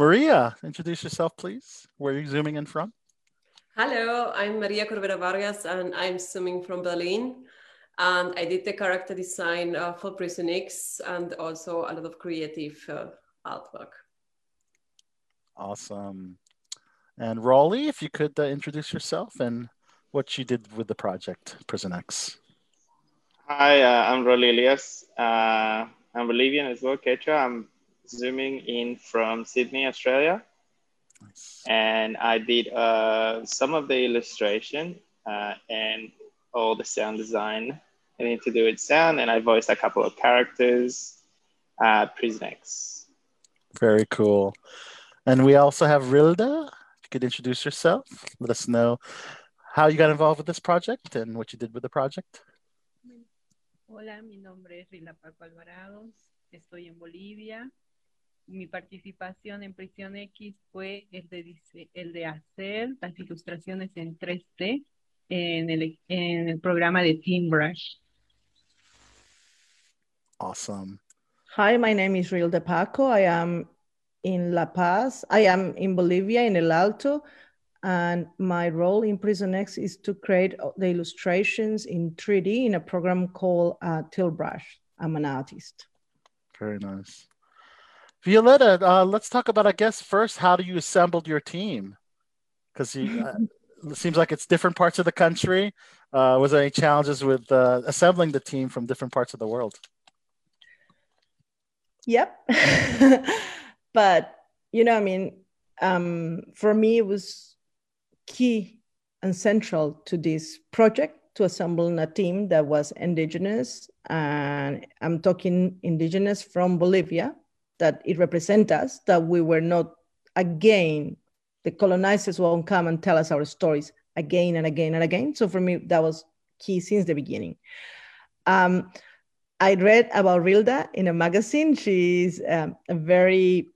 Maria, introduce yourself, please. Where are you zooming in from? Hello, I'm Maria Corbera Vargas, and I'm zooming from Berlin. And I did the character design uh, for Prison X and also a lot of creative uh, artwork. Awesome. And Raleigh, if you could uh, introduce yourself and what you did with the project Prison X. Hi, uh, I'm Raleigh Elias. Uh, I'm Bolivian as well, Quechua. I'm zooming in from Sydney, Australia. Nice. And I did uh, some of the illustration uh, and all the sound design anything to do with sound. And I voiced a couple of characters, uh, Prison Very cool. And we also have Rilda. If you could introduce yourself, let us know how you got involved with this project and what you did with the project. Hola, mi nombre es Rilda Paco Alvarados. Estoy en Bolivia. Mi participación en Prisión X fue el de, el de hacer las ilustraciones en 3D en el, en el programa de Tilt Brush. Awesome. Hi, my name is Real Rilda Paco. I am in La Paz. I am in Bolivia, in El Alto, and my role in Prison X is to create the illustrations in 3D in a program called uh, Tilt Brush. I'm an artist. Very nice. Violeta, uh, let's talk about, I guess, first, how do you assembled your team? Because uh, it seems like it's different parts of the country. Uh, was there any challenges with uh, assembling the team from different parts of the world? Yep. but, you know, I mean, um, for me, it was key and central to this project to assemble a team that was indigenous. And I'm talking indigenous from Bolivia, that it represents us, that we were not again, the colonizers won't come and tell us our stories again and again and again. So for me, that was key since the beginning. Um, I read about Rilda in a magazine. She's um, a very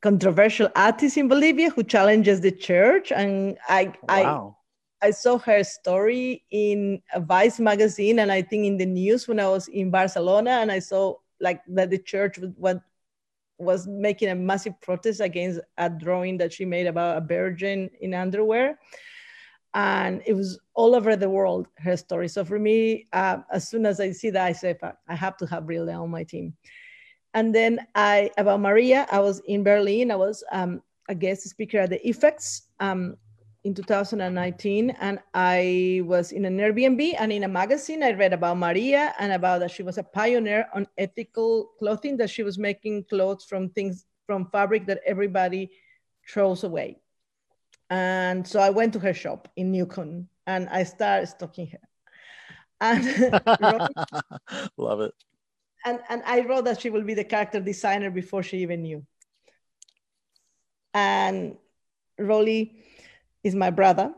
controversial artist in Bolivia who challenges the church. And I, wow. I, I saw her story in a Vice magazine, and I think in the news when I was in Barcelona, and I saw like that the church was, was making a massive protest against a drawing that she made about a virgin in underwear. And it was all over the world her story. So for me uh, as soon as i see that i say i have to have Rilda on my team. And then i about maria i was in berlin. I was um, a guest speaker at the effects um, in 2019 and i was in an airbnb and in a magazine i read about maria and about that she was a pioneer on ethical clothing that she was making clothes from things from fabric that everybody throws away and so I went to her shop in Neukölln and I started stalking her. And love it. And and I wrote that she will be the character designer before she even knew. And Rolly is my brother.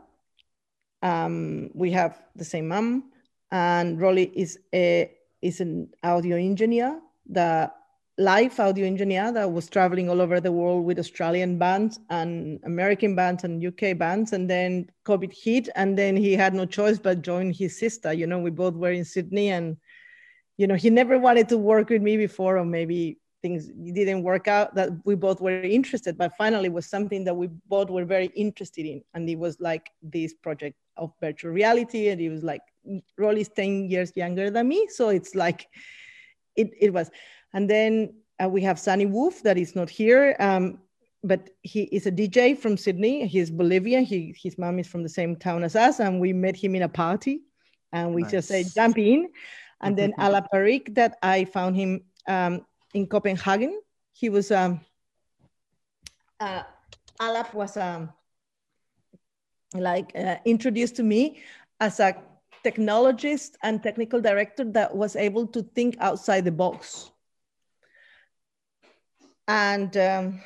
Um, we have the same mom, and Rolly is a is an audio engineer the live audio engineer that was traveling all over the world with Australian bands and American bands and UK bands. And then COVID hit, and then he had no choice but join his sister. You know, we both were in Sydney, and you know, he never wanted to work with me before, or maybe things didn't work out that we both were interested. But finally, was something that we both were very interested in, and it was like this project of virtual reality. And it was like Rolly's ten years younger than me, so it's like it it was and then uh, we have Sunny Wolf that is not here, um, but he is a DJ from Sydney. He's Bolivian. He, his mom is from the same town as us, and we met him in a party, and we nice. just said jump in. And then Alap Parikh, that I found him um, in Copenhagen. He was um, uh, Alap was um, like uh, introduced to me as a technologist and technical director that was able to think outside the box and um,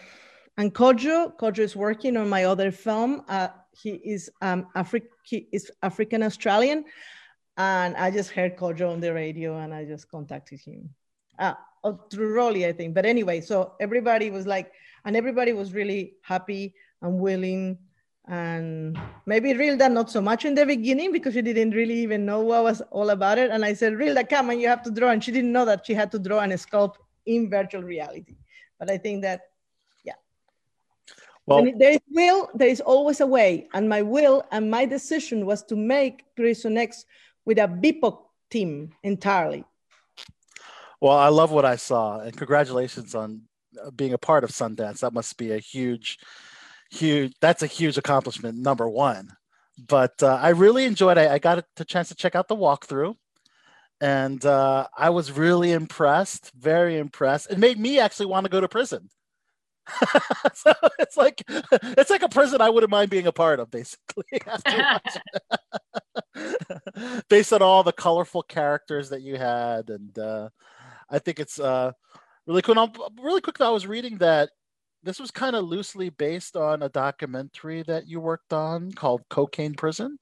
and Kojo, Kojo is working on my other film. Uh, he is um, Afri- he is African Australian, and I just heard Kojo on the radio, and I just contacted him uh, through Rolly, I think. But anyway, so everybody was like, and everybody was really happy and willing. And maybe Rilda not so much in the beginning because she didn't really even know what was all about it. And I said, Rilda, come and you have to draw. And she didn't know that she had to draw and sculpt in virtual reality but I think that, yeah. Well, there is will, there is always a way. And my will and my decision was to make Prison X with a BIPOC team entirely. Well, I love what I saw, and congratulations on uh, being a part of Sundance. That must be a huge, huge. That's a huge accomplishment. Number one, but uh, I really enjoyed. it. I got a chance to check out the walkthrough, and uh, I was really impressed. Very impressed. It made me actually want to go to prison. so it's like it's like a prison I wouldn't mind being a part of, basically. Based on all the colorful characters that you had, and uh, I think it's uh, really cool. Now, really quick, I was reading that this was kind of loosely based on a documentary that you worked on called Cocaine Prison.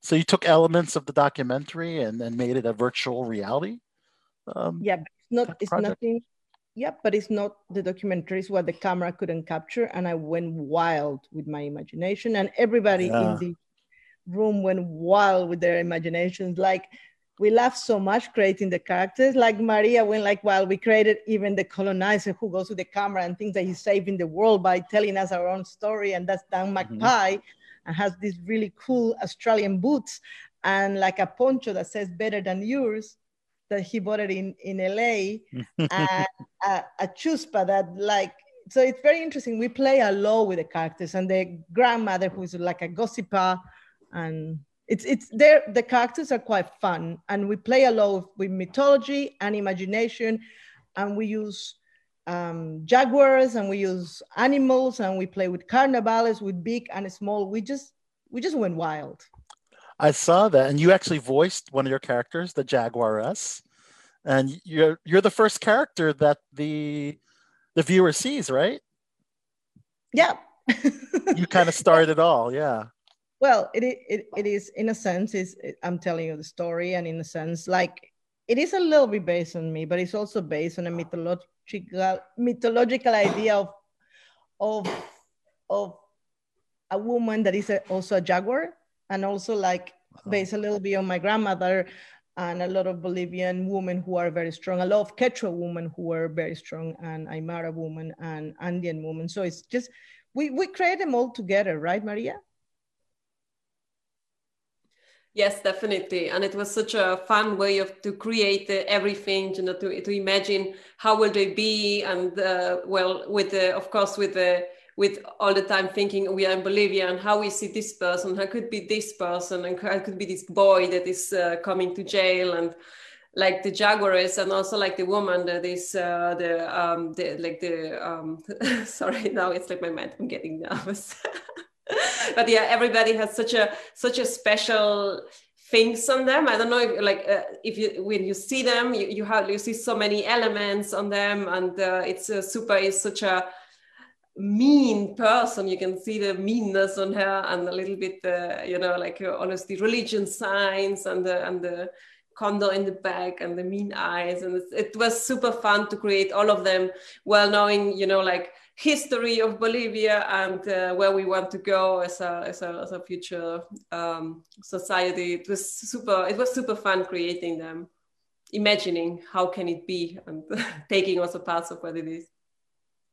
So you took elements of the documentary and, and made it a virtual reality. Um, yeah, it's not. It's nothing yeah, but it's not the documentary, it's what the camera couldn't capture. And I went wild with my imagination, and everybody yeah. in the room went wild with their imaginations. Like we laughed so much creating the characters. Like Maria went like wild. We created even the colonizer who goes to the camera and thinks that he's saving the world by telling us our own story. And that's Dan mm-hmm. And has these really cool Australian boots and like a poncho that says better than yours that he bought it in in LA, and a, a chuspa that like. So it's very interesting. We play a lot with the characters, and the grandmother who's like a gossiper, and it's it's there. The characters are quite fun, and we play a lot with mythology and imagination, and we use um, jaguars and we use animals and we play with carnivals with big and small. We just we just went wild. I saw that, and you actually voiced one of your characters, the Jaguaress, and you're you're the first character that the the viewer sees, right? Yeah. you kind of started it all, yeah. Well, it, it it is in a sense is I'm telling you the story, and in a sense, like it is a little bit based on me, but it's also based on a mythological mythological idea of of of a woman that is a, also a jaguar and also like based a little bit on my grandmother and a lot of Bolivian women who are very strong, a lot of Quechua women who are very strong, and Aymara women and Andean women. So it's just, we, we create them all together, right, Maria? Yes, definitely, and it was such a fun way of to create everything, you know, to to imagine how will they be, and uh, well, with the of course with the with all the time thinking we are in Bolivia and how we see this person, how could be this person, and how could be this boy that is uh, coming to jail, and like the jaguars, and also like the woman that is uh, the um, the like the um, sorry now it's like my mind I'm getting nervous, but yeah, everybody has such a such a special things on them. I don't know if like uh, if you when you see them, you, you have you see so many elements on them, and uh, it's a super. is such a mean person you can see the meanness on her and a little bit uh, you know like uh, honestly religion signs and the and the condor in the back and the mean eyes and it was super fun to create all of them well knowing you know like history of bolivia and uh, where we want to go as a as a, as a future um, society it was super it was super fun creating them imagining how can it be and taking also parts of what it is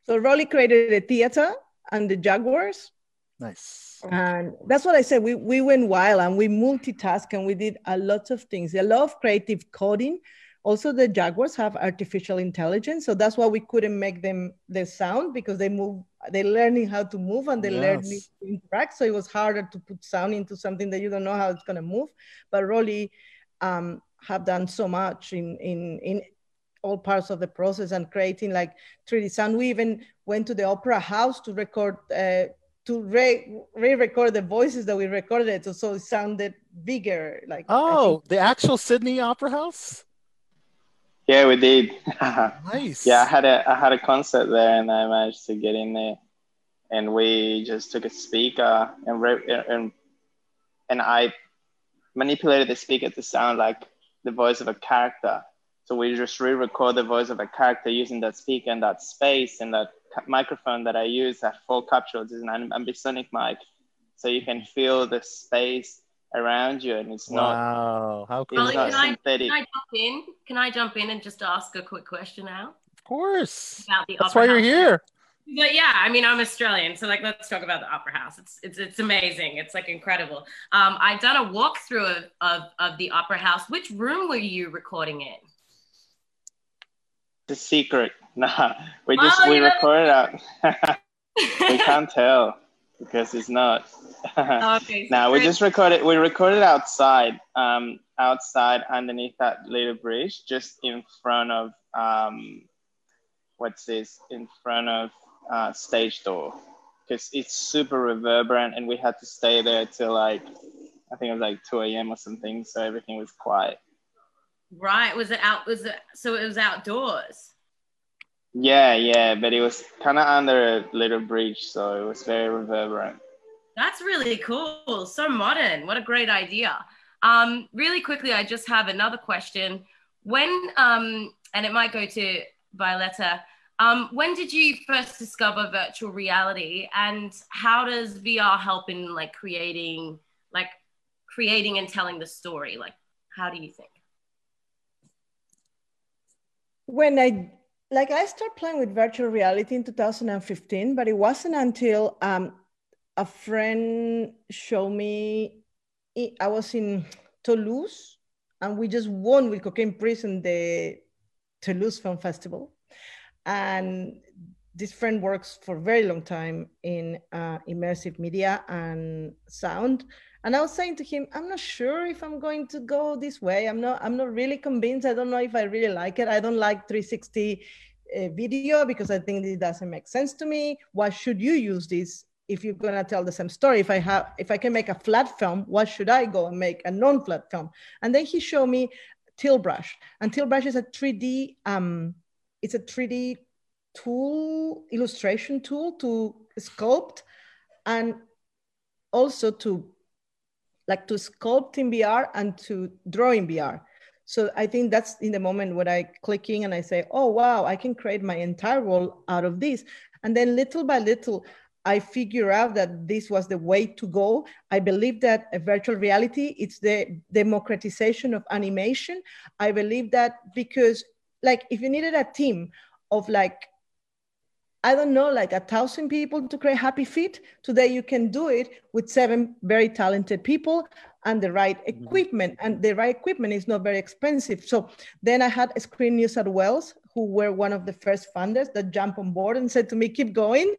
so Rolly created a theater and the Jaguars. Nice. And that's what I said. We, we went wild and we multitask and we did a lot of things. A lot of creative coding. Also, the Jaguars have artificial intelligence. So that's why we couldn't make them the sound because they move, they're learning how to move and they're yes. learning to interact. So it was harder to put sound into something that you don't know how it's going to move. But Rolly um, have done so much in, in, in all parts of the process and creating like 3D sound. We even went to the opera house to record, uh, to re- re-record the voices that we recorded, so it sounded bigger. Like oh, the actual Sydney Opera House. Yeah, we did. nice. Yeah, I had a I had a concert there, and I managed to get in there, and we just took a speaker and re- and and I manipulated the speaker to sound like the voice of a character so we just re-record the voice of a character using that speaker and that space and that microphone that I use at full captures is an ambisonic mic. So you can feel the space around you and it's not wow how cool can, I, can I jump in can I jump in and just ask a quick question now of course about the that's why you're here But yeah, I mean, I'm Australian, so like, let's talk about the Opera House. It's it's it's amazing. It's like incredible. Um, I've done a walkthrough of, of of the Opera House. Which room were you recording in? The secret. Nah, we just oh, we recorded out. we can't tell because it's not. okay. now we just recorded. We recorded outside. Um, outside underneath that little bridge, just in front of um, what's this? In front of uh, stage door because it's super reverberant and we had to stay there till like I think it was like 2 a.m. or something. So everything was quiet. Right. Was it out? Was it so it was outdoors? Yeah, yeah, but it was kind of under a little bridge, so it was very reverberant. That's really cool. So modern. What a great idea. Um, really quickly, I just have another question. When, um, and it might go to Violeta, um, when did you first discover virtual reality, and how does VR help in like creating, like creating and telling the story? Like, how do you think? When I like, I started playing with virtual reality in 2015, but it wasn't until um, a friend showed me. I was in Toulouse, and we just won with Cocaine Prison the Toulouse Film Festival and this friend works for a very long time in uh, immersive media and sound and i was saying to him i'm not sure if i'm going to go this way. I'm not i'm not really convinced. I don't know if i really like it. I don't like 360 uh, video because i think it doesn't make sense to me. Why should you use this if you're going to tell the same story? If i have if i can make a flat film why should i go and make a non-flat film? And then he showed me Tilt Brush. And Tilt Brush is a 3d um, it's a 3D tool, illustration tool to sculpt and also to like to sculpt in VR and to draw in VR. So I think that's in the moment when I clicking and I say, oh wow, I can create my entire world out of this. And then little by little, I figure out that this was the way to go. I believe that a virtual reality, it's the democratization of animation. I believe that because like if you needed a team of like I don't know, like a thousand people to create Happy Feet. Today you can do it with seven very talented people and the right mm-hmm. equipment. And the right equipment is not very expensive. So then I had Screen New South Wales, who were one of the first funders that jumped on board and said to me, keep going.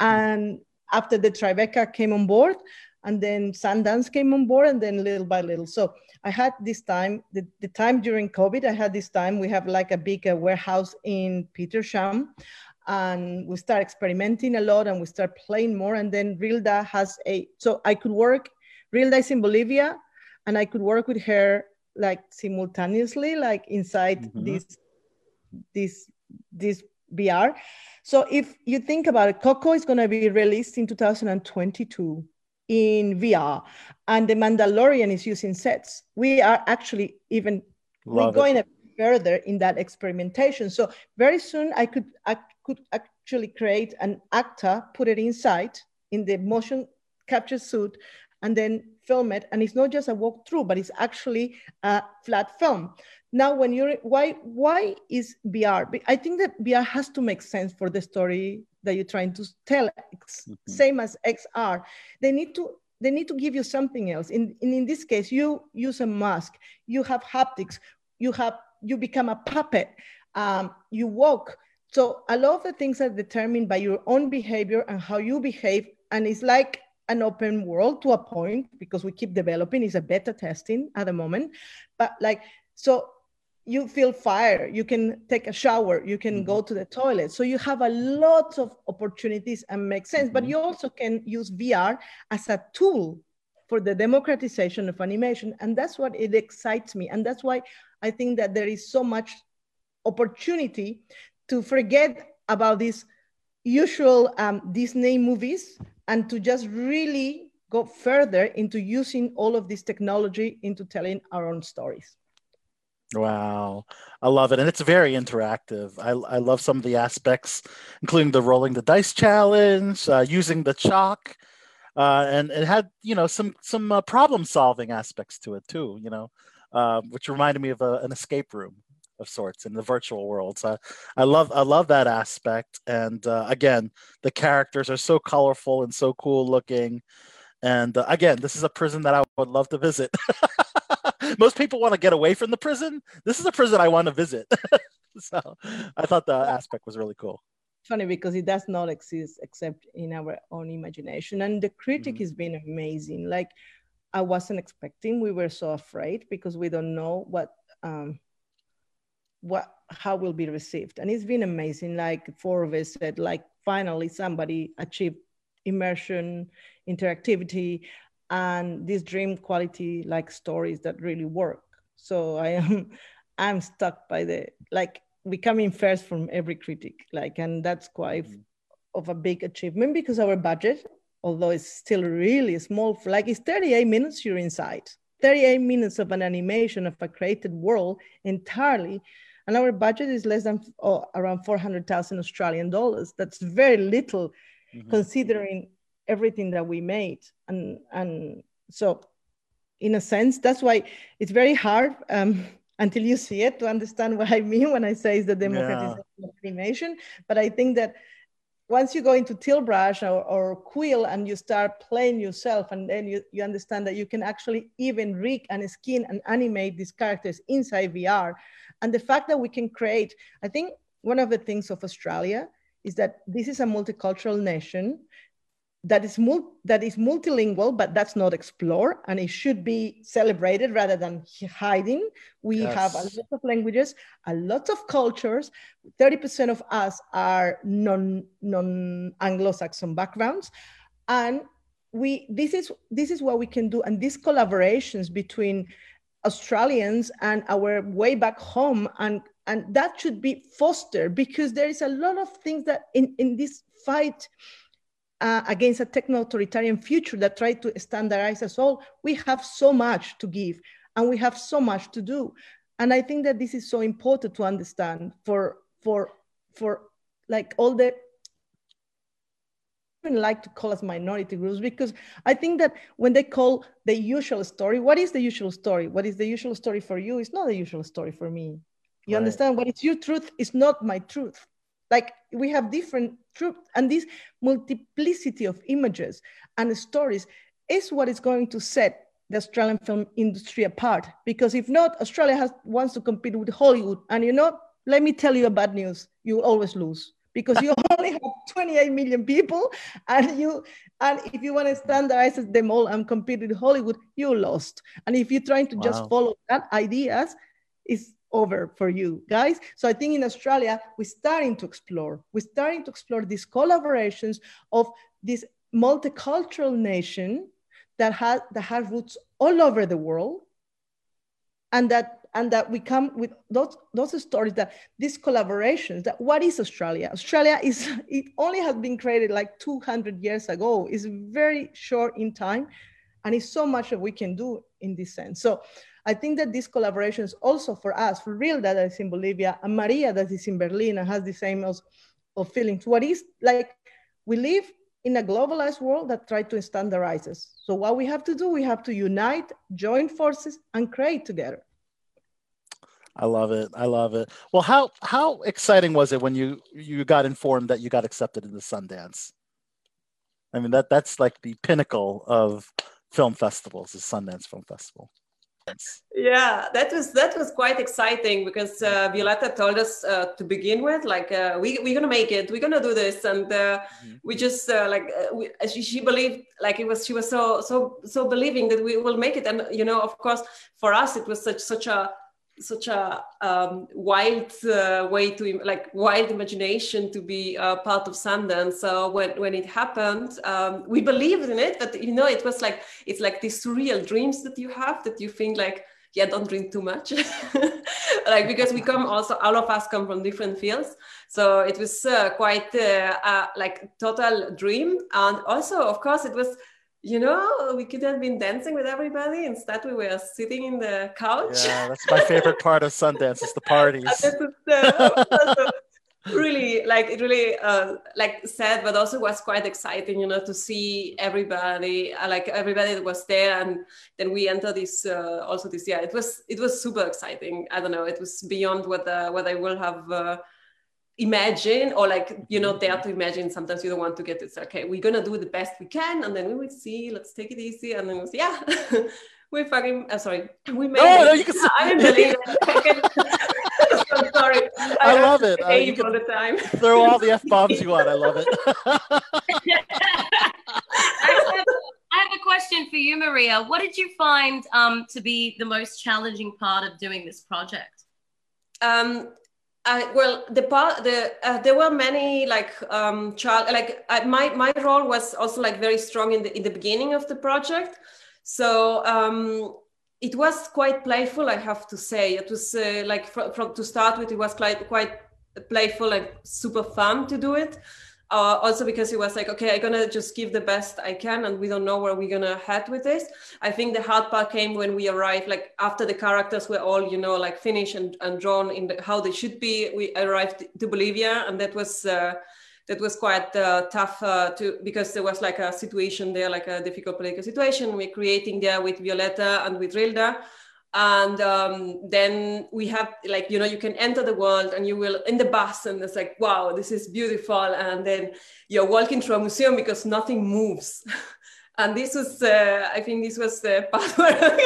And after the Tribeca came on board, and then Sundance came on board, and then little by little. So I had this time, the, the time during COVID, I had this time, we have like a big uh, warehouse in Petersham and we start experimenting a lot and we start playing more. And then Rilda has a, so I could work, Rilda is in Bolivia and I could work with her like simultaneously, like inside mm-hmm. this, this, this VR. So if you think about it, Coco is going to be released in 2022 in VR, and The Mandalorian is using sets. We are actually even we're going further in that experimentation. So very soon, I could I could actually create an actor, put it inside in the motion capture suit, and then film it. And it's not just a walkthrough, but it's actually a flat film. Now, when you're why why is VR? I think that VR has to make sense for the story that you're trying to tell. Mm-hmm. Same as XR, they need to they need to give you something else. In, in in this case, you use a mask, you have haptics, you have you become a puppet, um, you walk. So a lot of the things are determined by your own behavior and how you behave, and it's like an open world to a point because we keep developing. It's a beta testing at the moment, but like so you feel fire you can take a shower you can mm-hmm. go to the toilet so you have a lot of opportunities and make sense mm-hmm. but you also can use vr as a tool for the democratization of animation and that's what it excites me and that's why i think that there is so much opportunity to forget about these usual um, disney movies and to just really go further into using all of this technology into telling our own stories Wow, I love it, and it's very interactive. I, I love some of the aspects, including the rolling the dice challenge, uh, using the chalk, uh, and it had you know some some uh, problem solving aspects to it too. You know, uh, which reminded me of a, an escape room. Of sorts in the virtual world. So I love I love that aspect. And uh, again, the characters are so colorful and so cool looking. And uh, again, this is a prison that I would love to visit. Most people want to get away from the prison. This is a prison I want to visit. so I thought the aspect was really cool. Funny because it does not exist except in our own imagination. And the critic mm-hmm. has been amazing. Like I wasn't expecting. We were so afraid because we don't know what um, what how will be received. And it's been amazing. Like four of us said, like finally somebody achieved immersion, interactivity, and this dream quality like stories that really work. So I am I'm stuck by the like becoming first from every critic. Like and that's quite mm. of a big achievement because our budget, although it's still really small, like it's 38 minutes you're inside. 38 minutes of an animation of a created world entirely and our budget is less than oh, around 400,000 Australian dollars. That's very little mm-hmm. considering everything that we made. And, and so, in a sense, that's why it's very hard um, until you see it to understand what I mean when I say it's the democratization yeah. of animation. But I think that once you go into Tiltbrush or, or Quill and you start playing yourself, and then you, you understand that you can actually even rig and skin and animate these characters inside VR. And the fact that we can create, I think one of the things of Australia is that this is a multicultural nation that is mul- that is multilingual, but that's not explored, and it should be celebrated rather than hiding. We yes. have a lot of languages, a lot of cultures. Thirty percent of us are non non Anglo-Saxon backgrounds, and we this is this is what we can do, and these collaborations between Australians and our way back home and and that should be fostered because there is a lot of things that in, in this fight uh, against a techno-authoritarian future that try to standardize us all, we have so much to give and we have so much to do. And I think that this is so important to understand for for for like all the like to call us minority groups because I think that when they call the usual story, what is the usual story? What is the usual story for you? It's not the usual story for me. You right. understand? What is your truth is not my truth. Like we have different truth, and this multiplicity of images and stories is what is going to set the Australian film industry apart. Because if not, Australia has wants to compete with Hollywood, and you know, let me tell you a bad news: you always lose because you only have 28 million people and you and if you want to standardize them all and compete with hollywood you lost and if you're trying to wow. just follow that ideas it's over for you guys. So i think in australia we're starting to explore. We're starting to explore these collaborations of this multicultural nation that has that has roots all over the world and that and that we come with those those stories that these collaborations that what is australia? Australia is it only has been created like 200 years ago. It's very short in time and it's so much that we can do in this sense. So i think that these collaborations also for us for real that is in bolivia and maria that is in berlin and has the same of, of feelings what is like we live in a globalized world that try to standardize us so what we have to do we have to unite join forces and create together I love it. I love it. Well, how how exciting was it when you you got informed that you got accepted into Sundance? I mean that that's like the pinnacle of film festivals, the Sundance Film Festival. Yeah, that was that was quite exciting because uh, Violeta told us uh, to begin with, like uh, we we're gonna make it, we're gonna do this, and uh, mm-hmm. we just uh, like uh, we, she, she believed like it was she was so so so believing that we will make it, and you know of course for us it was such such a such a um, wild uh, way to like wild imagination to be uh, part of Sundance. So when when it happened, um, we believed in it, but you know it was like it's like these surreal dreams that you have that you think like yeah don't drink too much. Like because we come also all of us come from different fields. So it was uh, quite uh, like total dream. And also of course it was you know, we could have been dancing with everybody. Instead, we were sitting in the couch. Yeah, that's my favorite part of Sundance is the parties. really like it really uh, like sad but also was quite exciting you know to see everybody uh, like everybody that was there and then we entered this uh, also this year it was it was super exciting i don't know it was beyond what uh, what i will have imagined or like you know dare to imagine sometimes you don't want to get it okay we're gonna do the best we can and then we will see let's take it easy and then we'll see, yeah we fucking uh, sorry we made no, it. no, you can say- i didn't believe it I'm sorry I have love it. Uh, say you all the time Throw all the f bombs you want. I love it. I have, I have a question for you, Maria. What did you find um, to be the most challenging part of doing this project? um I, well the the uh, there were many like um child like uh, my my role was also like very strong in the in the beginning of the project. So um it was quite playful i have to say. It was uh, like from, from to start with it was quite quite playful and super fun to do it uh, also because it was like okay i'm gonna just give the best i can and we don't know where we're gonna head with this. I think the hard part came when we arrived like after the characters were all you know like finished and, and drawn in the, how they should be we arrived to bolivia and that was uh, that was quite uh, tough uh, to because there was like a situation there like a difficult political situation. We're creating there with violeta and with rilda and um, then we have like you know you can enter the world and you will in the bus and it's like wow this is beautiful. And then you're walking through a museum because nothing moves. And this was uh, i think this was the part where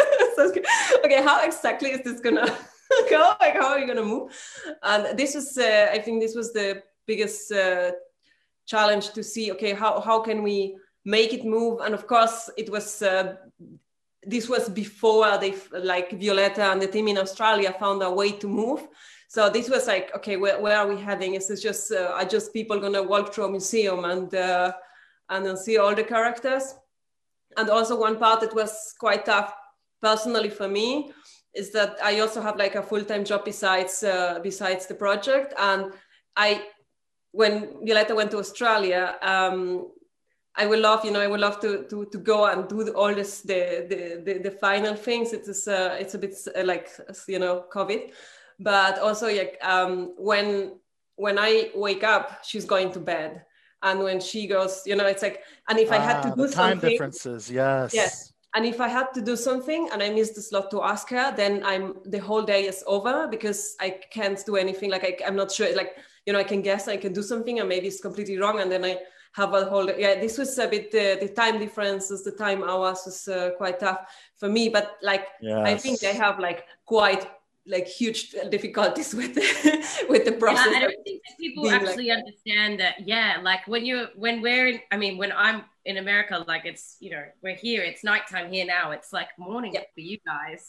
okay how exactly is this gonna go? Like how are you gonna move? And this was uh, i think this was the biggest uh, challenge to see okay how, how can we make it move? And of course it was uh, this was before they like Violeta and the team in Australia found a way to move. So this was like, okay, where, where are we heading? Is this just uh, are just people gonna walk through a museum and uh, and then see all the characters? And also one part that was quite tough personally for me is that I also have like a full time job besides uh, besides the project. And I, when Violeta went to Australia, um, I would love, you know, I would love to to, to go and do all this the, the the the final things. It is uh, it's a bit uh, like you know COVID, but also like um, when when I wake up, she's going to bed, and when she goes, you know, it's like, and if I had to Ah, do the time something, differences. Yes. Yes. and if I had to do something and I missed the slot to ask her, then I'm the whole day is over because I can't do anything. Like I, I'm not sure. Like you know, I can guess I can do something and maybe it's completely wrong, and then I have a whole yeah this was a bit uh, the time differences the time hours was uh, quite tough for me but like i think they have like quite like huge difficulties with the, with the process Yeah, I don't think that people being like- actually understand that. Yeah, like when you when we're in, I mean, when I'm in America, like it's you know we're here, it's nighttime here now. It's like morning Yeah. for you guys.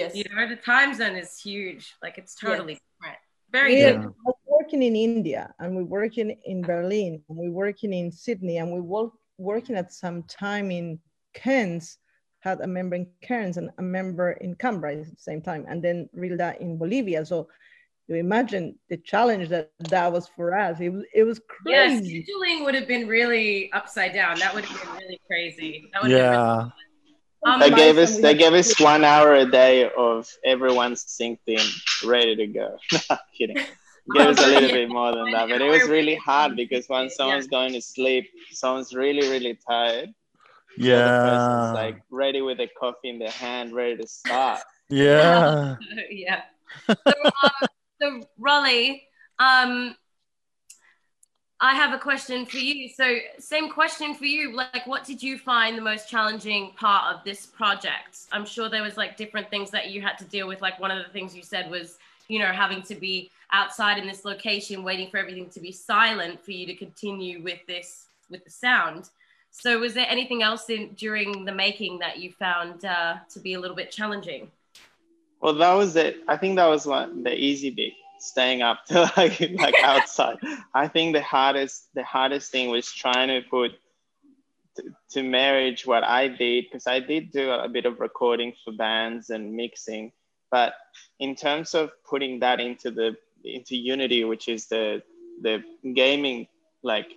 yes You know, the time zone is huge. Like it's totally different. Very We good. Yeah. Are working in India and we're working in Berlin and we're working in Sydney and we were working at some time in Cairns, had a member in Cairns and a member in Canberra at the same time, and then Rilda in Bolivia. So you imagine the challenge that that was for us. It was, it was Yeah, crazy. scheduling would have been really upside down. That would have been really crazy. That would Yeah. Um, They gave us they gave us one hour a day of everyone synced in, ready to go. No, kidding. Gave us a little bit more than that, but it was really hard because when someone's going to sleep, someone's really really tired. the Yeah. person's like ready with a coffee in their hand, ready to start. Yeah. yeah. So, um, so Raleigh, um, I have a question for you. So, same question for you. Like, what did you find the most challenging part of this project? I'm sure there was like different things that you had to deal with. Like, one of the things you said was, you know, having to be outside in this location, waiting for everything to be silent for you to continue with this with the sound. So, was there anything else in during the making that you found uh, to be a little bit challenging? Well, that was it. I think that was one the easy bit, staying up to like like outside. I think the hardest the hardest thing was trying to put to, to marriage what I did because I did do a bit of recording for bands and mixing, but in terms of putting that into the into Unity, which is the the gaming like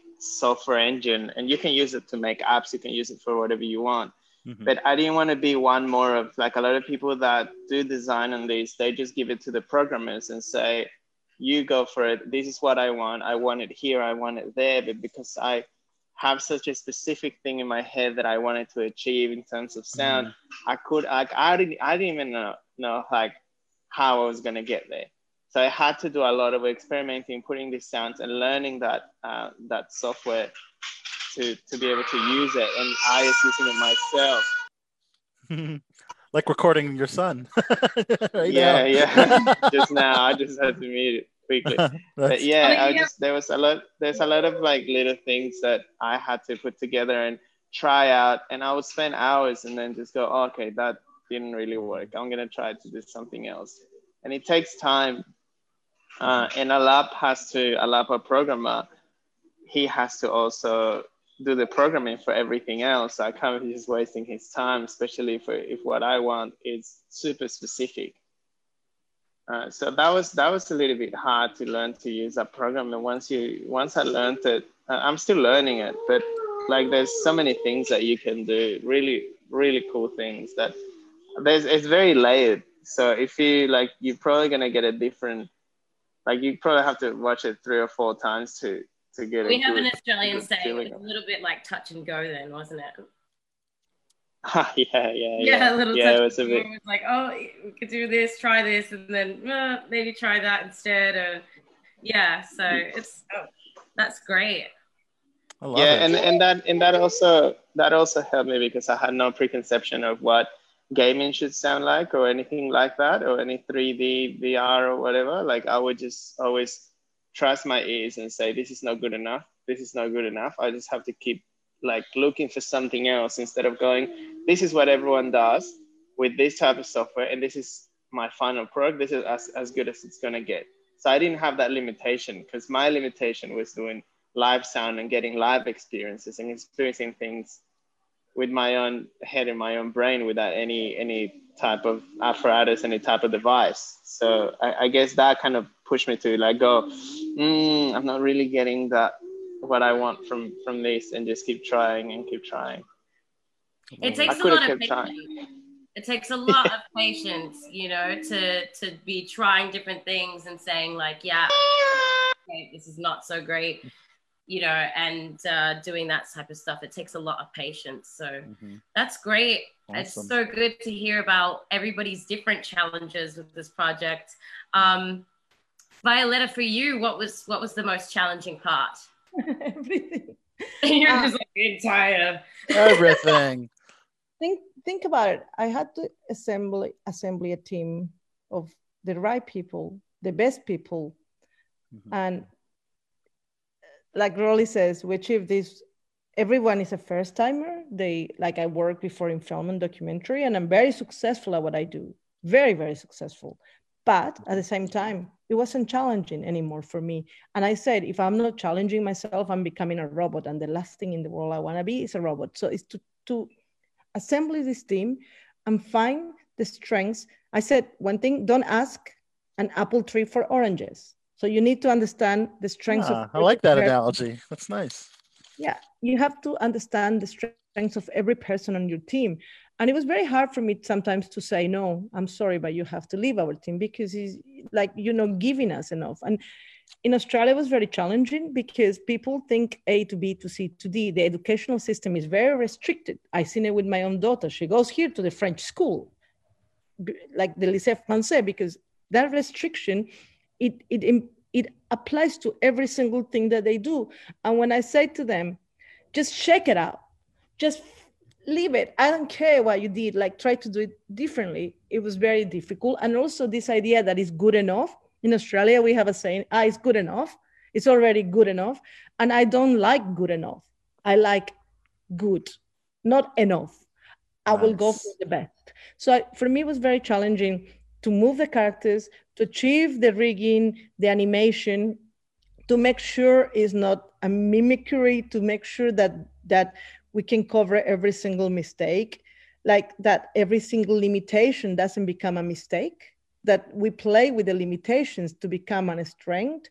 software engine, and you can use it to make apps. You can use it for whatever you want Mhm. but I didn't want to be one more of like a lot of people that do design on these, they just give it to the programmers and say, you go for it. This is what I want. I want it here. I want it there. But because I have such a specific thing in my head that I wanted to achieve in terms of sound, mm-hmm. I could like I didn't I didn't even know, know like how I was gonna get there. So I had to do a lot of experimenting, putting these sounds and learning that uh, that software to to be able to use it. And I was using it myself. like recording your son. right yeah, yeah. just now, I just had to mute it quickly. but yeah, I just there was a lot. There's a lot of like little things that I had to put together and try out, and I would spend hours and then just go, oh, okay, that didn't really work. I'm gonna try to do something else, and it takes time. Uh, and Alap has to Alap a programmer. He has to also do the programming for everything else. I can't be just wasting his time, especially for if what I want is super specific. Uh, so that was that was a little bit hard to learn to use that program. And once you once I learned it, uh, I'm still learning it. But like there's so many things that you can do, really really cool things that there's it's very layered. So if you like, you're probably gonna get a different. Like you probably have to watch it three or four times to to get it we have an Australian saying it was a little bit like touch and go then, wasn't it? yeah, yeah, yeah. Yeah, a little yeah, touch it was a bit. It was like, oh, we could do this, try this, and then uh, maybe try that instead. Or yeah, so it's oh, that's great. yeah, it. and and that and that also that also helped me because I had no preconception of what gaming should sound like or anything like that or any 3D VR or whatever. Like I would just always trust my ears and say this is not good enough. This is not good enough. I just have to keep like looking for something else instead of going this is what everyone does with this type of software and this is my final product. This is as, as good as it's going to get. So i didn't have that limitation because my limitation was doing live sound and getting live experiences and experiencing things with my own head and my own brain without any any type of apparatus, any type of device. So I, I guess that kind of pushed me to like go, mm, I'm not really getting that what I want from from this, and just keep trying and keep trying. It takes a lot of patience. It takes a lot of patience, you know, to to be trying different things and saying like, yeah, okay, this is not so great you know, and uh, doing that type of stuff. It takes a lot of patience. So mm-hmm. that's great. Awesome. It's so good to hear about everybody's different challenges with this project. Um, Violeta, for you, what was what was the most challenging part? Everything. You're uh, just like getting tired. Everything. think think about it. I had to assemble assemble a team of the right people, the best people, mm-hmm. and like Rolly says, we achieve this. Everyone is a first timer. They like I work before in film and documentary, and I'm very successful at what I do. Very, very successful. But at the same time, it wasn't challenging anymore for me. And I said, if I'm not challenging myself, I'm becoming a robot. And the last thing in the world I want to be is a robot. So it's to, to assemble this team and find the strengths. I said one thing, don't ask an apple tree for oranges. So you need to understand the strengths of. Ah, I like that analogy. That's nice. Yeah, you have to understand the strengths of every person on your team. And it was very hard for me sometimes to say, no, I'm sorry, but you have to leave our team because he's like, you're not giving us enough. And in Australia, it was very challenging because people think A to B to C to D. The educational system is very restricted. I've seen it with my own daughter. She goes here to the French school, like the Lycée Français, because that restriction it, it, it applies to every single thing that they do. And when I say to them, just shake it out, just leave it. I don't care what you did, like try to do it differently. It was very difficult. And also this idea that is good enough. In Australia, we have a saying, ah, it's good enough. It's already good enough. And I don't like good enough. I like good, not enough. I will go for the best. So I, for me, it was very challenging to move the characters, to achieve the rigging, the animation, to make sure it's not a mimicry, to make sure that that we can cover every single mistake, like that every single limitation doesn't become a mistake, that we play with the limitations to become a strength.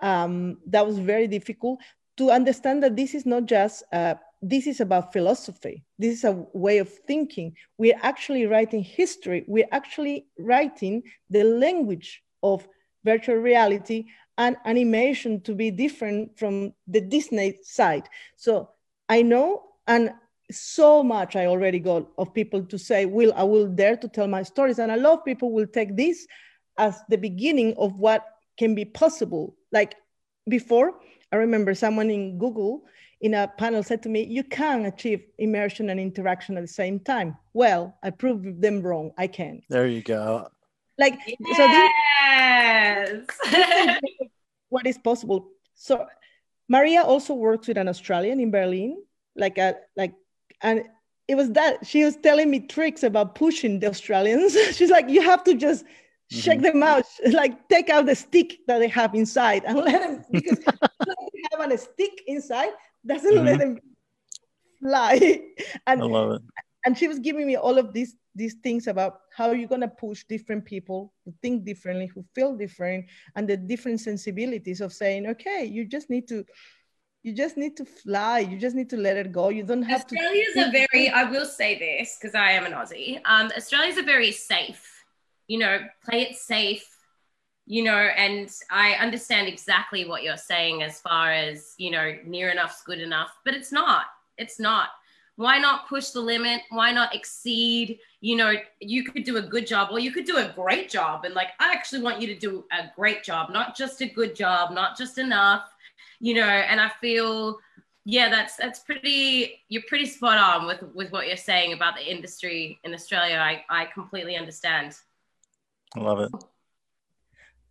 Um, that was very difficult to understand that this is not just uh, this is about philosophy. This is a way of thinking. We're actually writing history. We're actually writing the language of virtual reality and animation to be different from the Disney side. So I know, and so much I already got of people to say, Will, I will dare to tell my stories. And a lot of people will take this as the beginning of what can be possible. Like before, I remember someone in Google in a panel said to me, You can achieve immersion and interaction at the same time. Well, I proved them wrong. I can. There you go. Like, yes. so this, what is possible. So Maria also works with an Australian in Berlin, like a like, and it was that she was telling me tricks about pushing the Australians. She's like, you have to just mm-hmm. check them out, like take out the stick that they have inside and let them because they have a stick inside doesn't mm-hmm. let them fly. And I love it. And she was giving me all of these these things about how you're going to push different people who think differently who feel different and the different sensibilities of saying okay you just need to you just need to fly you just need to let it go you don't have australia's to a very i will say this because i am an aussie um, australia's a very safe you know play it safe you know and i understand exactly what you're saying as far as you know near enough's good enough but it's not it's not. Why not push the limit? Why not exceed? You know you could do a good job or you could do a great job and like i actually want you to do a great job not just a good job not just enough you know and i feel yeah that's that's pretty you're pretty spot on with with what you're saying about the industry in australia. I i completely understand i love it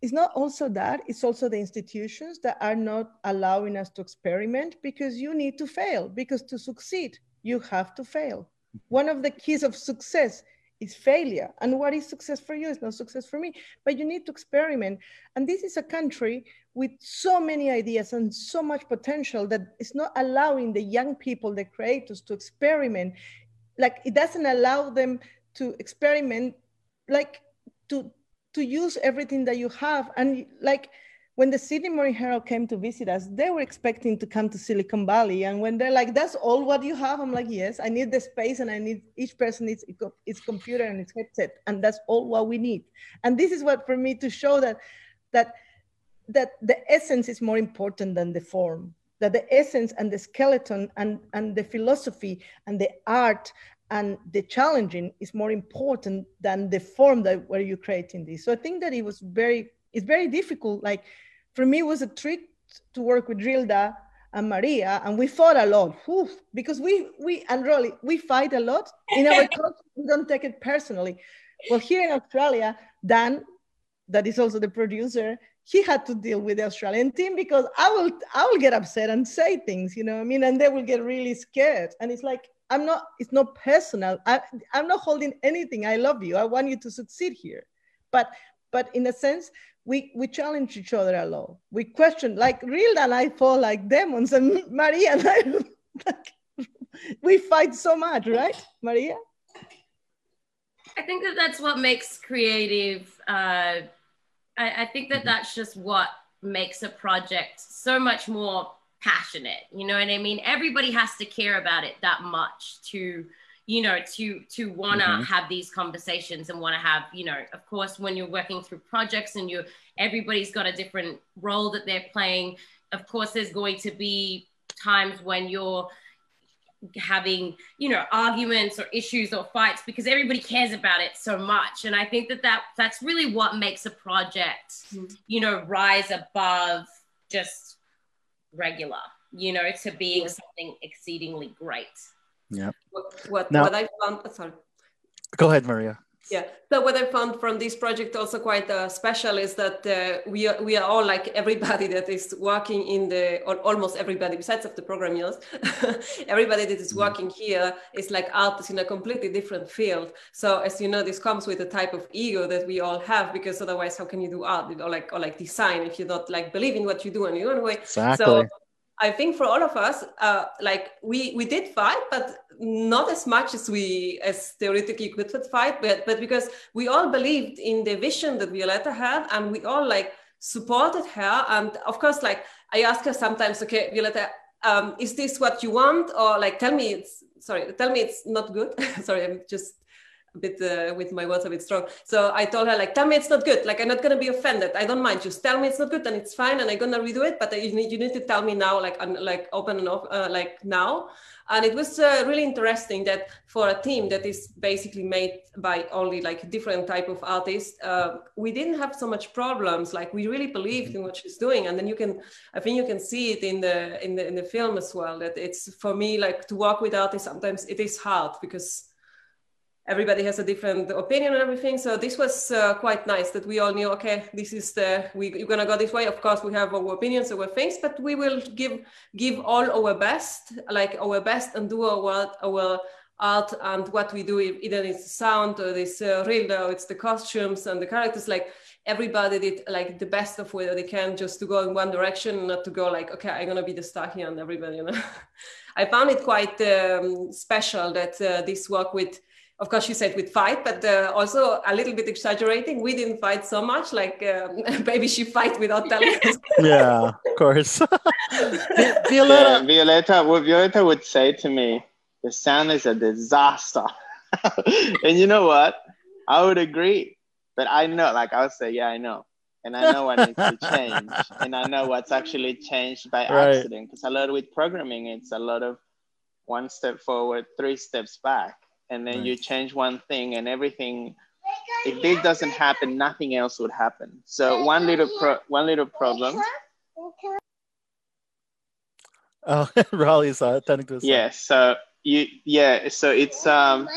it's not also that it's also the institutions that are not allowing us to experiment because you need to fail because to succeed you have to fail. One of the keys of success is failure. And what is success for you is not success for me, but you need to experiment. And this is a country with so many ideas and so much potential that it's not allowing the young people, the creators, to experiment. Like it doesn't allow them to experiment, like to to use everything that you have. And like when the Sydney Morning Herald came to visit us, they were expecting to come to Silicon Valley. And when they're like, that's all what you have, I'm like, yes, I need the space and I need each person needs its computer and its headset. And that's all what we need. And this is what for me to show that that that the essence is more important than the form, that the essence and the skeleton and, and the philosophy and the art and the challenging is more important than the form that where you're creating this. So I think that it was very it's very difficult. Like for me, it was a trick to work with Rilda and Maria, and we fought a lot Whew, because we we and really we fight a lot in our culture. We don't take it personally. Well, here in Australia, Dan, that is also the producer, he had to deal with the Australian team because I will I will get upset and say things, you know. I mean, and they will get really scared. And it's like I'm not. It's not personal. I, I'm not holding anything. I love you. I want you to succeed here. But but in a sense, we we challenge each other a lot. We question like Rilda and I fall like demons, and Maria and I like, we fight so much, right, Maria? I think that that's what makes creative. Uh, I, I think that that's just what makes a project so much more passionate. You know what I mean? Everybody has to care about it that much to you know to to want to mm-hmm. have these conversations and want to have you know of course when you're working through projects and you're everybody's got a different role that they're playing of course there's going to be times when you're having you know arguments or issues or fights because everybody cares about it so much and i think that, that that's really what makes a project mm-hmm. you know rise above just regular you know to being yeah. something exceedingly great yeah. What, what, now, what I found, sorry. Go ahead, Maria. Yeah. So what I found from this project also quite uh, special is that uh, we are we are all like everybody that is working in the or almost everybody besides of the programmers, everybody that is mm-hmm. working here is like artists in a completely different field. So as you know, this comes with a type of ego that we all have because otherwise, how can you do art or like or like design if you don't like believe in what you do in your own way? Exactly. So I think for all of us, uh, like we we did fight, but not as much as we as theoretically could fight, but but because we all believed in the vision that Violeta had, and we all like supported her. And of course, like I ask her sometimes, okay, Violeta, um, is this what you want, or like tell me it's sorry, tell me it's not good. sorry, I'm just bit uh, with my words a bit strong. So I told her like, tell me it's not good. Like I'm not gonna be offended. I don't mind. Just tell me it's not good and it's fine, and I'm gonna redo it. But you need you need to tell me now, like like open and off, uh, like now. And it was uh, really interesting that for a team that is basically made by only like different type of artists, uh, we didn't have so much problems. Like we really believed in what she's doing, and then you can, I think you can see it in the in the in the film as well. That it's for me like to work with artists. Sometimes it is hard because everybody has a different opinion and everything. So this was uh, quite nice that we all knew, okay, this is the we, we're gonna go this way. Of course, we have our opinions, our things, but we will give give all our best, like our best, and do our our art and what we do. Either it's sound or it's uh, real, or it's the costumes and the characters. Like everybody did like the best of what they can, just to go in one direction, not to go like, okay, I'm gonna be the star here, and everybody, you know. I found it quite um, special that uh, this work with of course she said with fight but uh, also a little bit exaggerating. We didn't fight so much like um, maybe she fight without telling us. Yeah of course. Violeta yeah, violeta what violeta would say to me the sound is a disaster. And you know what? I would agree but i know like i would say yeah i know. And i know what needs to change and i know what's actually changed by right. accident because a lot with programming it's a lot of one step forward three steps back and then you change one thing and everything if this doesn't happen nothing else would happen. So one little pro- one little problem. Oh raleigh's uh, attending to yeah so you yeah so it's um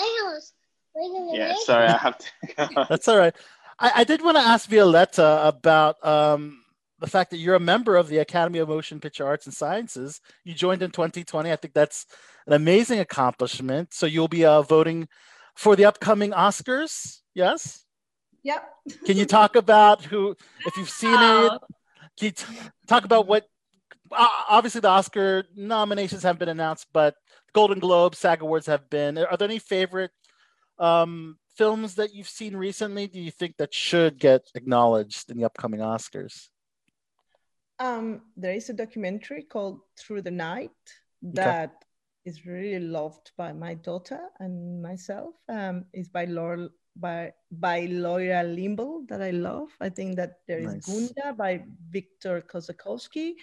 yeah sorry i have to that's all right. I, I did want to ask violeta about um the fact that you're a member of the Academy of Motion Picture Arts and Sciences. You joined in 2020. I think that's an amazing accomplishment. So you'll be uh, voting for the upcoming Oscars. Yes. Yep. Can you talk about who, if you've seen it? Can you talk about what? Uh, obviously, the Oscar nominations haven't been announced, but Golden Globe, SAG Awards have been. Are there any favorite um, films that you've seen recently? Do you think that should get acknowledged in the upcoming Oscars? Um, there is a documentary called Through the Night that okay. is really loved by my daughter and myself. Um, it's by Laura by by Loira Limbal that I love. I think that there is nice. Gunda by Victor Kossakovsky.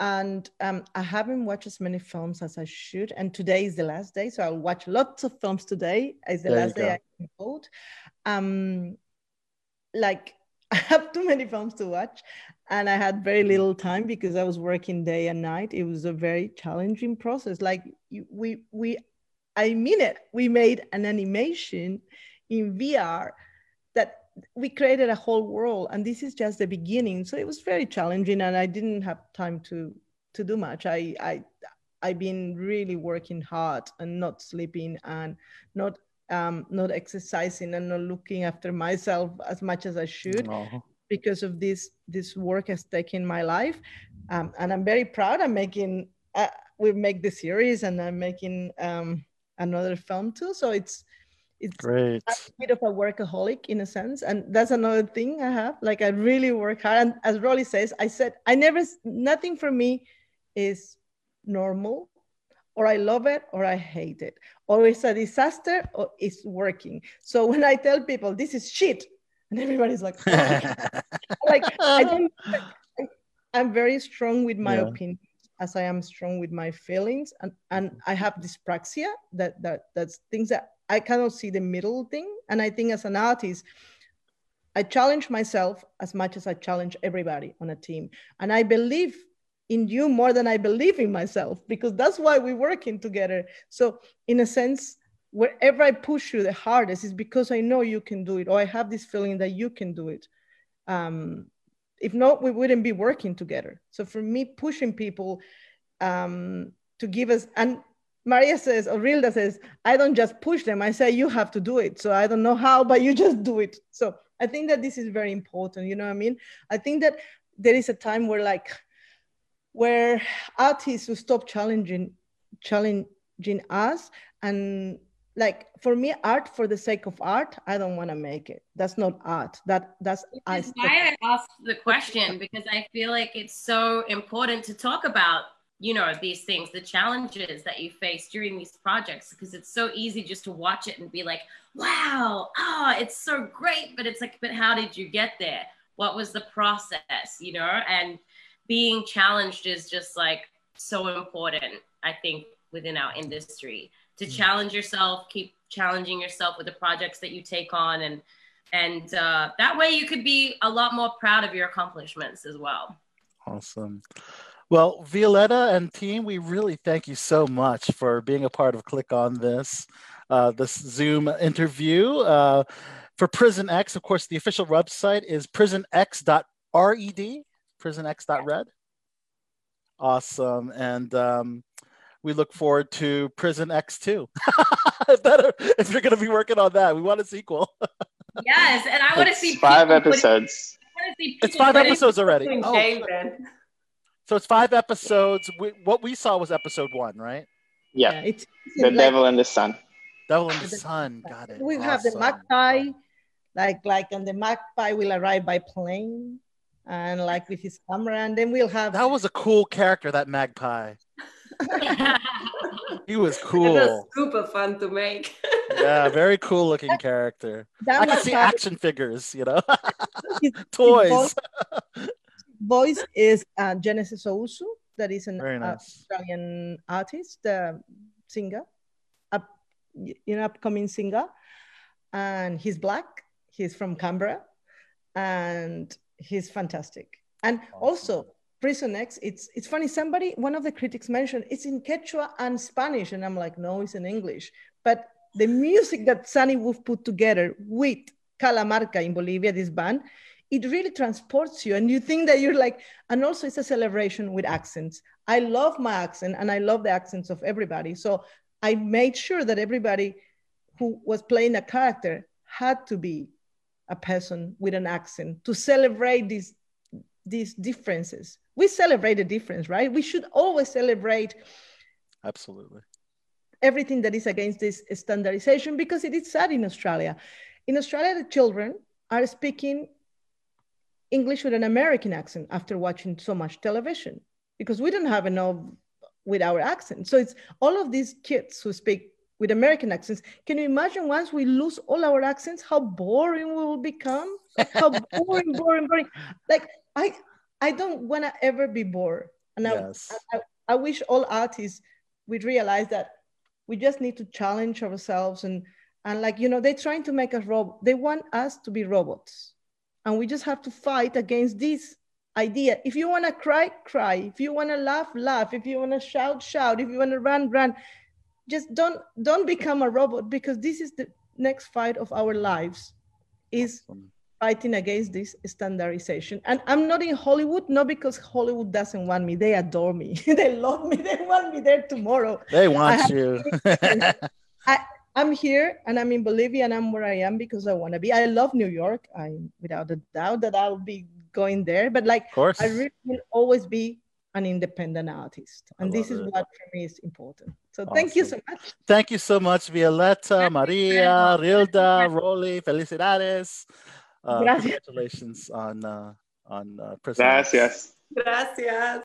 And um, I haven't watched as many films as I should. And today is the last day, so I'll watch lots of films today. It's the there last day I can vote. Um, like I have too many films to watch, and I had very little time because I was working day and night. It was a very challenging process. Like we we, I mean it. We made an animation in VR that we created a whole world, and this is just the beginning. So it was very challenging, and I didn't have time to to do much. I I I've been really working hard and not sleeping and not um, not exercising and not looking after myself as much as I should because of this this work has taken my life. Um, and I'm very proud. I'm making uh, we make the series and I'm making um, another film too. So it's it's great. a bit of a workaholic in a sense, and that's another thing I have. Like I really work hard, and as Rolly says, I said I never nothing for me is normal or I love it or I hate it, or it's a disaster or it's working. So when I tell people this is shit, and everybody's like, oh. like I don't, I'm very strong with my yeah. opinions as I am strong with my feelings, and and I have dyspraxia that that that's things that I cannot see the middle thing, and I think as an artist. I challenge myself as much as I challenge everybody on a team. And I believe in you more than I believe in myself because that's why we're working together. So, in a sense, wherever I push you the hardest is because I know you can do it, or I have this feeling that you can do it. Um, if not, we wouldn't be working together. So, for me, pushing people um, to give us, and Maria says, or Rilda says, I don't just push them, I say, you have to do it. So, I don't know how, but you just do it. So, I think that this is very important. You know what I mean? I think that there is a time where, like, where artists will stop challenging challenging us and like for me art for the sake of art i don't want to make it. That's not art. That that's I why i asked the question because i feel like it's so important to talk about you know these things the challenges that you face during these projects because it's so easy just to watch it and be like wow oh it's so great but it's like but how did you get there? What was the process? You know? And being challenged is just like so important i think within our industry to mm. challenge yourself keep challenging yourself with the projects that you take on and and uh, that way you could be a lot more proud of your accomplishments as well awesome well, Violeta and team, we really thank you so much for being a part of Click on This, uh, this Zoom interview. Uh, for Prison X, of course, the official website is prisonx.red, prisonx.red. Awesome. And um, we look forward to Prison X2. Better if you're going to be working on that. We want a sequel. yes. And I want to see five episodes. Putting, it's five episodes already. Oh, so it's five episodes. We, what we saw was episode one, right? Yeah. yeah it's, it's the like, Devil and the Sun. Devil and the, the Sun. Got it. We awesome. have the magpie, like like, and the magpie will arrive by plane, and like with his camera, and then we'll have. That was a cool character, that magpie. he was cool. It was super fun to make. yeah, very cool looking character. That I can see action figures, you know, toys voice is uh, Genesis Owusu, that is an uh, nice. Australian artist, uh, singer, up, you know, upcoming singer, and he's black. He's from Canberra, and he's fantastic. And awesome. also, Prison X, it's it's funny. Somebody, one of the critics mentioned it's in Quechua and Spanish, and I'm like, no, it's in English. But the music that Sunny Wolf put together with Calamarca in Bolivia, this band, it really transports you and you think that you're like and also it's a celebration with accents i love my accent and i love the accents of everybody so i made sure that everybody who was playing a character had to be a person with an accent to celebrate these these differences. We celebrate the difference right? We should always celebrate absolutely. everything that is against this standardization because it is sad in australia. In australia the children are speaking English with an American accent after watching so much television because we don't have enough with our accent. So it's all of these kids who speak with American accents. Can you imagine once we lose all our accents, how boring we will become? How boring, boring, boring. Like I, I don't want to ever be bored. And yes. I, I, I wish all artists would realize that we just need to challenge ourselves and and like you know they're trying to make us robot. They want us to be robots and we just have to fight against this idea. If you want to cry, cry. If you want to laugh, laugh. If you want to shout, shout. If you want to run, run. Just don't don't become a robot because this is the next fight of our lives is fighting against this standardization. And I'm not in Hollywood, not because Hollywood doesn't want me. They adore me. they love me. They want me there tomorrow. They want you. I, I'm here and I'm in Bolivia and I'm where I am because I want to be. I love New York. I'm without a doubt that I'll be going there. But like, of course I really will always be an independent artist. And this is it. what for me is important. So awesome. thank you so much. Thank you so much, Violeta, Maria, Rilda, Rolly, felicidades. Uh, congratulations on uh, on uh, Gracias. Gracias.